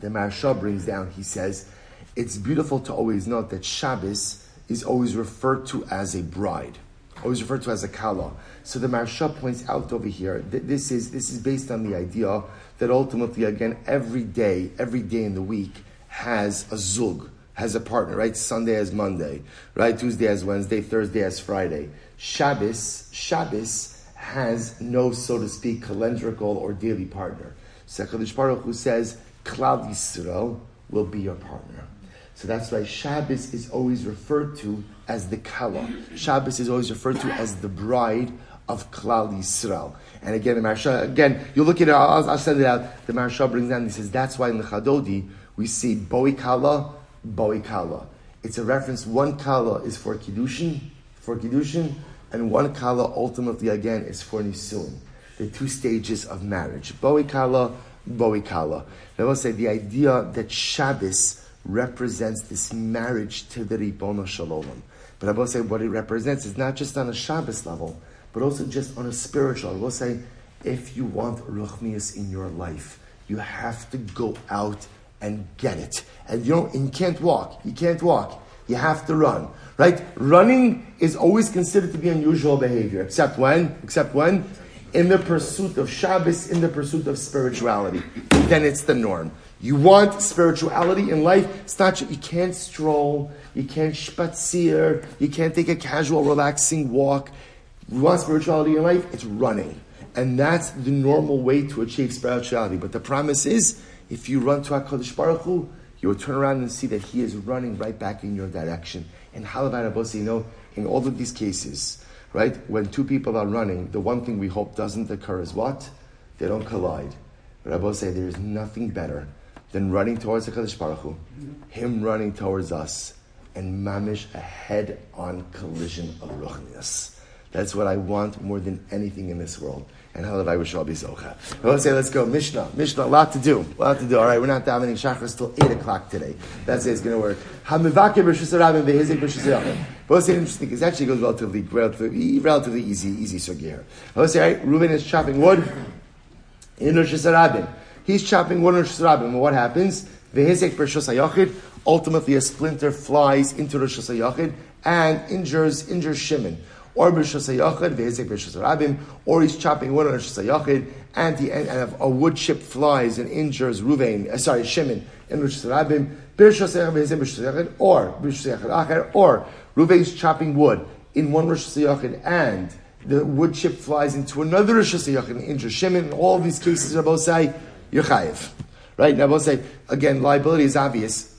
S1: The Maharsha brings down, he says, it's beautiful to always note that Shabbos is always referred to as a bride always referred to as a kala. So the Maharsha points out over here that this is this is based on the idea that ultimately, again, every day, every day in the week has a zug, has a partner, right? Sunday as Monday, right? Tuesday as Wednesday, Thursday as Friday. Shabbos, Shabbos has no, so to speak, calendrical or daily partner. Sechadish Baruch who says, Klal Yisrael will be your partner. So that's why Shabbos is always referred to as the Kala. Shabbos is always referred to as the bride of Klal Yisrael. And again, the Maharsha, again, you look at it, I'll, I'll send it out. The Maharsha brings down, he says, that's why in Lecha Dodi, we see Boi Kala, Boi Kala. It's a reference, one Kala is for Kiddushin, for Kiddushin, and one Kala ultimately, again, is for Nisuin. The two stages of marriage. Boi Kala, Boi Kala. I will say the idea that Shabbos represents this marriage to the Ribono Shel Olam. But I will say what it represents is not just on a Shabbos level, but also just on a spiritual. I will say, if you want ruchnius in your life, you have to go out and get it. And you don't, and you can't walk. You can't walk. You have to run. Right? Running is always considered to be unusual behavior, except when? Except when? In the pursuit of Shabbos, in the pursuit of spirituality. Then it's the norm. You want spirituality in life. It's not you can't stroll, you can't spazier, you can't take a casual, relaxing walk. You want spirituality in life. It's running, and that's the normal way to achieve spirituality. But the promise is, if you run to Hakadosh Baruch Hu, you will turn around and see that He is running right back in your direction. And Halavat Abbas, you know, in all of these cases, right, when two people are running, the one thing we hope doesn't occur is what? They don't collide. But I will say there is nothing better than running towards the Kadosh Baruch Hu, him running towards us, and mamish a head-on collision of ruchnius. That's what I want more than anything in this world. And how I wish I'll be zocha. Let's say, let's go. Mishnah. Mishnah, a lot to do. A lot to do. All right, we're not davening Shachar till 8 o'clock today. That's it, it's going to work. Hamivake b'shus rabin v'hizik b'shus But let's say interesting, it actually goes relatively, relatively, relatively easy, easy sugi here. Let's say, all right, Reuben is chopping wood in Rosh Hashanah. He's chopping one Rosh Hashanah. And what happens? V'hizek b'Rosh Hashanah. Ultimately, a splinter flies into Rosh Hashanah and injures injures Shimon. Or Rosh Hashanah, b'Rosh Hashanah. Or he's chopping one Rosh Hashanah and, the, and a wood chip flies and injures Ruvain, uh, sorry, Shimon in Rosh Hashanah. Or Rosh. Or Ruvain's chopping wood in one Rosh Hashanah and the wood chip flies into another Rosh Hashanah and injures Shimon. In all these cases, Rabbi say you're chayiv. Right? Now, we'll say, again, liability is obvious.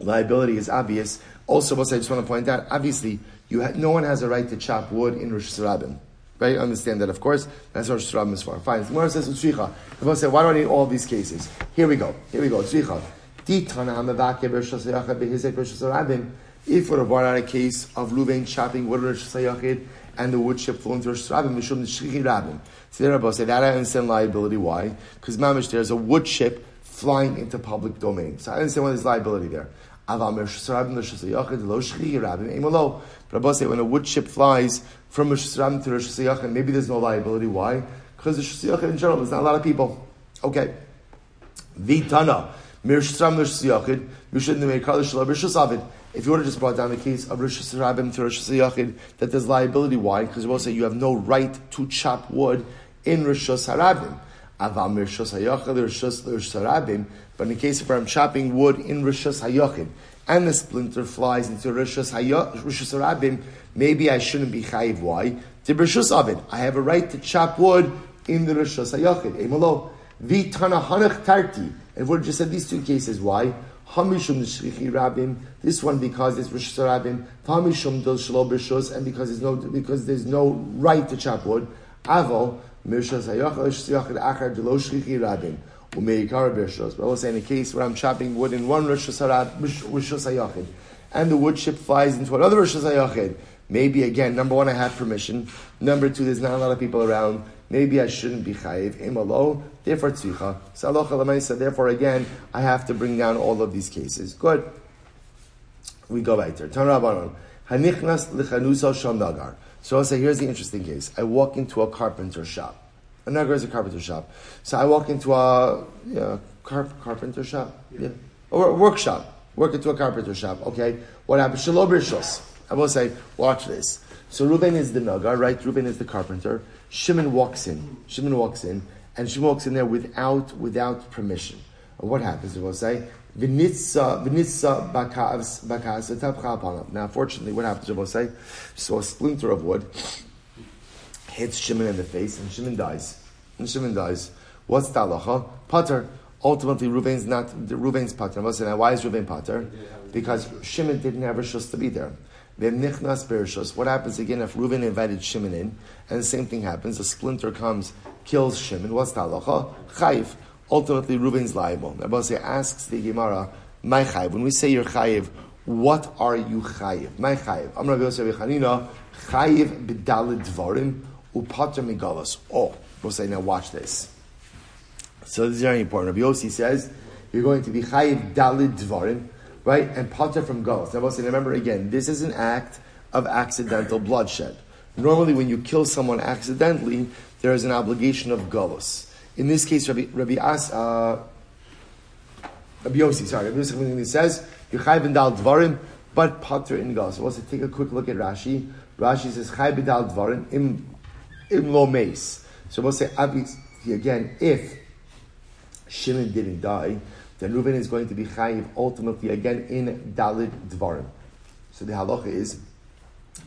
S1: Liability is obvious. Also, we'll say, I just want to point out, obviously, you ha- no one has a right to chop wood in Rosh Hashanah. Right? Understand that, of course. That's what Rosh Hashanah is for. Fine. Gemara says, Utzricha. The say, why do I need all these cases? Here we go. Here we go. Utzricha. If have brought out a case of Ruvain chopping wood Rosh Hashanah and the wood chip falling to Rosh Hashanah, Mishum Shchichi Rabim. So there, Rabbi said that I understand liability. Why? Because mamish there's a wood chip flying into public domain. So I understand why there's liability there. Rabbi say when a wood chip flies from Rosh Hashanah to Rosh Hashanah, maybe there's no liability. Why? Because Rosh Hashanah in general, there's not a lot of people. Okay. Vitana. If you would have just brought down the case of Rosh Hashanah to Rosh Hashanah, that there's liability. Why? Because we will say you have no right to chop wood in Rosh Hashanah. But in the case of where I'm chopping wood in Rosh Hashanah and the splinter flies into Rosh Hashanah, maybe I shouldn't be chayiv. Why? The Rosh. I have a right to chop wood in the Rosh Hashanah. Emalo. Vitana hanach tarti. And we just said these two cases. Why? Hamishum Shrichi Rabim. This one because it's Rosh Rabim. Hamishum Dil B'Shus, and because there's no because there's no right to chop wood. Aval Mirshas Hayachal Shriachid Achar Dilo Shrichi Rabim. Umeikar B'Shus. But I was saying in a case where I'm chopping wood in one Rosh Hashanah and the wood chip flies into another Rosh Hashanah. Maybe again, number one, I have permission. Number two, there's not a lot of people around. Maybe I shouldn't be chayiv. Imalo, therefore tzvicha. Salocha Therefore, again, I have to bring down all of these cases. Good. We go back there. Tan Rabbanon. Hanichnas lichanusa. So I'll say, here's the interesting case. I walk into a carpenter shop. A nagar is a carpenter shop. So I walk into a yeah, carp, carpenter shop, yeah, or a workshop. Work into a carpenter shop. Okay, what happens? Shalom I will say, watch this. So Reuben is the nagar, right? Reuben is the carpenter. Shimon walks in. Shimon walks in, and Shimon walks in there without without permission. And what happens? It will say, V'nitza v'nitza bakas Now, fortunately, what happens? It will say, so a splinter of wood hits Shimon in the face, and Shimon dies. And Shimon dies. What's the halacha? Pater. Ultimately, Ruvain's not Ruvain's pater. Now, why is Ruvain pater? Because Shimon didn't have a shus to be there. What happens again if Reuven invited Shimon in, and the same thing happens? A splinter comes, kills Shimon. What's the halacha? Chayiv. Ultimately, Reuven's liable. Rabbi asks the Gemara, "My chayiv." When we say you're chayiv, what are you chayiv? My chayiv. I'm Rabbi Yosef Chanina. Chayiv b'dalid dvarim upater migalas. Oh, we'll say now. Watch this. So this is very important. Rabbi Yossi says you're going to be chayiv dalid dvarim right? And pater from galus. Now, remember again, this is an act of accidental bloodshed. Normally, when you kill someone accidentally, there is an obligation of galus. In this case, Rabbi, Rabbi As, uh, Rabbi Yossi, sorry, Rabbi Yossi says, Yechai ben dal dvarim, but pater in galus. So let's take a quick look at Rashi. Rashi says, Chai ben dal dvarim, im, im lo meis. So we'll say, again, if Shimon didn't die, then Reuven is going to be chayiv ultimately again in Dalid Dvarim. So the halacha is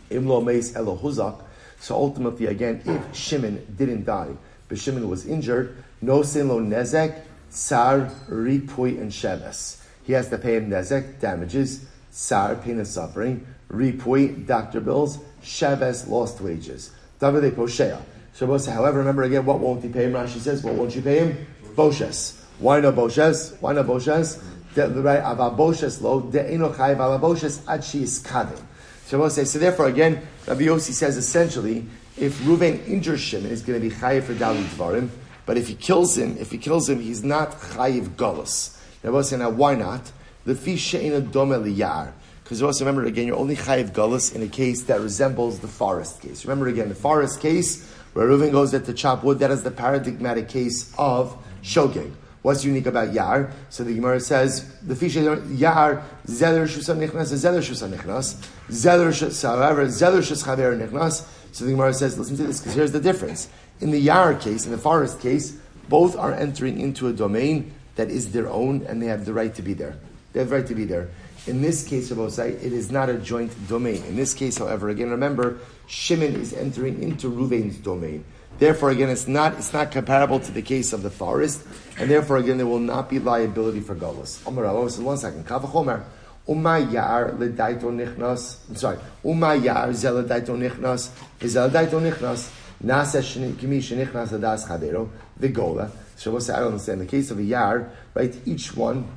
S1: Imlo Meis Elo Huzak. So ultimately again, if Shimon didn't die, but Shimon was injured, no sin lo nezek, tsar, ripui, and sheves. He has to pay him nezek, damages, tsar, pain and suffering, ripui, doctor bills, sheves, lost wages. David poshea. So, however, remember again, what won't he pay him? Rashi says, what won't you pay him? Boshes. Why no boshes? Why no boshes? Right avaboshes lo de'eno chayiv avaboshes ad she is kadin. So say so. Therefore, again, Rabbi Yossi says essentially, if Ruven injures Shimon, he's going to be chayiv for dali dvarim. But if he kills him, if he kills him, he's not chayiv galus. Rabbi Yossi, now why not? The she'ena dome liyar. Because also remember again, you're only chayiv galus in a case that resembles the forest case. Remember again, the forest case where Reuven goes there to chop wood, that is the paradigmatic case of shogeg. What's unique about Yar? So the Gemara says the fish Yar Zeller Shusan Nichnas Zeller Shusan Nichnas Zeller however Zeller Shus Nichnas. So the Gemara says, listen to this because here's the difference. In the Yar case, in the forest case, both are entering into a domain that is their own and they have the right to be there. They have the right to be there. In this case of Osai, it is not a joint domain. In this case, however, again, remember, Shimon is entering into Ruvain's domain. Therefore, again, it's not it's not comparable to the case of the forest, and therefore, again, there will not be liability for gullus. Omar Allah says, one second. Kavachomer. Umayar ledaito nichnas. I'm sorry. Umayar zeledaito nichnas. Zeledaito nichnas. Nasa kimi shenichnas adas chavero. Vigola. So we'll say, I don't understand. The case of a yar, right, each one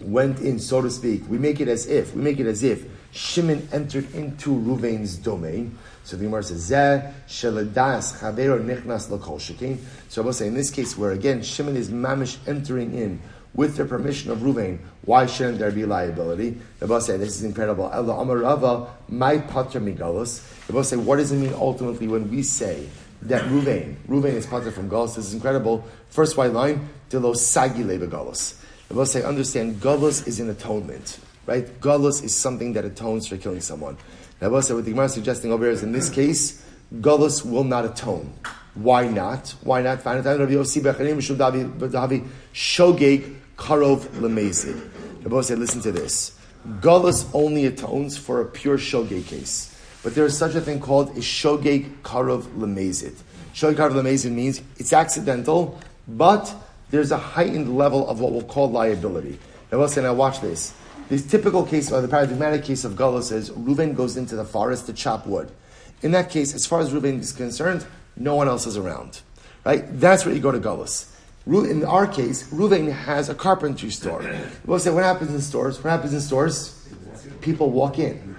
S1: went in, so to speak, we make it as if, we make it as if Shimon entered into Ruvain's domain. So the Gemara says, Zeh sheladas chavero nichnas lakol shekin. So I will say, in this case, where again Shimon is mamish entering in with the permission of Ruvain, why shouldn't there be liability? The boss say this is incredible. Allah Amarava, my pater migalus. The boss say, what does it mean ultimately when we say that Ruvain, Ruvain is pater from galus? This is incredible. First white line, dilo sagile begalus. The boss say, understand, galus is an atonement, right? Galus is something that atones for killing someone. Say, what the Gemara is suggesting over here is in this case, galus will not atone. Why not? Why not? Shogeg karov lemezid. Rabbi said, listen to this. Gullus only atones for a pure shogeg case. But there is such a thing called a shogeg karov lemezid. Shogeg karov lemezid means it's accidental, but there's a heightened level of what we'll call liability. Rabbi said, now watch this. This typical case, or the paradigmatic case of Gullus is Reuven goes into the forest to chop wood. In that case, as far as Reuven is concerned, no one else is around. Right? That's where you go to Gullus. In our case, Ruvain has a carpentry store. We'll say, what happens in stores? What happens in stores? People walk in.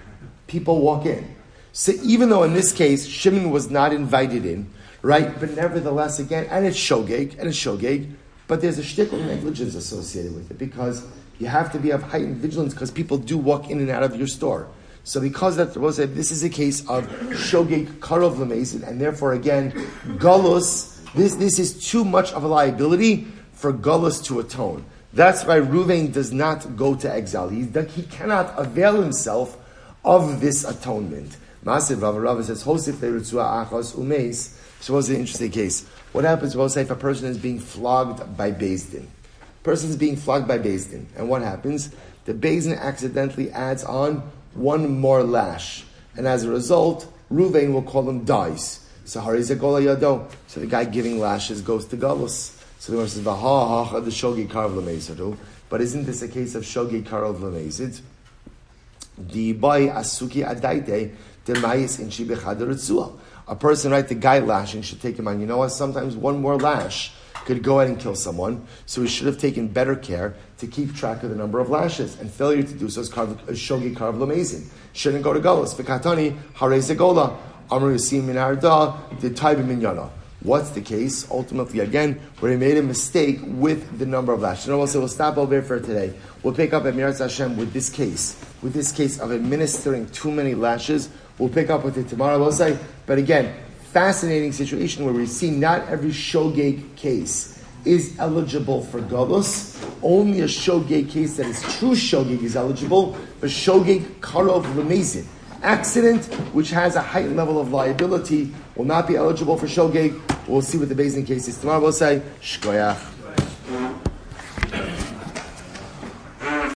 S1: People walk in. So even though in this case Shimon was not invited in, right? But nevertheless, again, and it's shogeg, and it's shogeg, but there's a shtickle negligence associated with it because you have to be of heightened vigilance because people do walk in and out of your store. So because that was this is a case of shogeg karov lemezid, and therefore again, galus this, this is too much of a liability for Gullus to atone. That's why Ruvain does not go to exile. He, he cannot avail himself of this atonement. Masiv Rav says, Hosif achos. Suppose an interesting case. What happens, we'll say, if a person is being flogged by Din? Person is being flogged by Din, And what happens? The Din accidentally adds on one more lash. And as a result, Ruvain will call him dice. So yado. So the guy giving lashes goes to galus. So the one says, "Vaha ha the shogi karv lemezadu." Oh. But isn't this a case of shogi karv lemezid? The boy asuki adaite demayis in shibechadar A person, right, the guy lashing should take him on. You know what? Sometimes one more lash could go ahead and kill someone. So he should have taken better care to keep track of the number of lashes. And failure to do so is shogi karv lemezid. Shouldn't go to galus. V'katani hare zegola. Amr Yasim min Arda, What's the case? Ultimately, again, where he made a mistake with the number of lashes. And we'll say we'll stop over here for today. We'll pick up at Mirat Hashem with this case, with this case of administering too many lashes. We'll pick up with it tomorrow. We'll say, but again, fascinating situation where we see not every shogeg case is eligible for galus. Only a shogeg case that is true shogeg is eligible, but shogeg karov lemezid accident, which has a heightened level of liability, will not be eligible for shogeg. We'll see what the basing case is tomorrow. We'll say, shkoyach.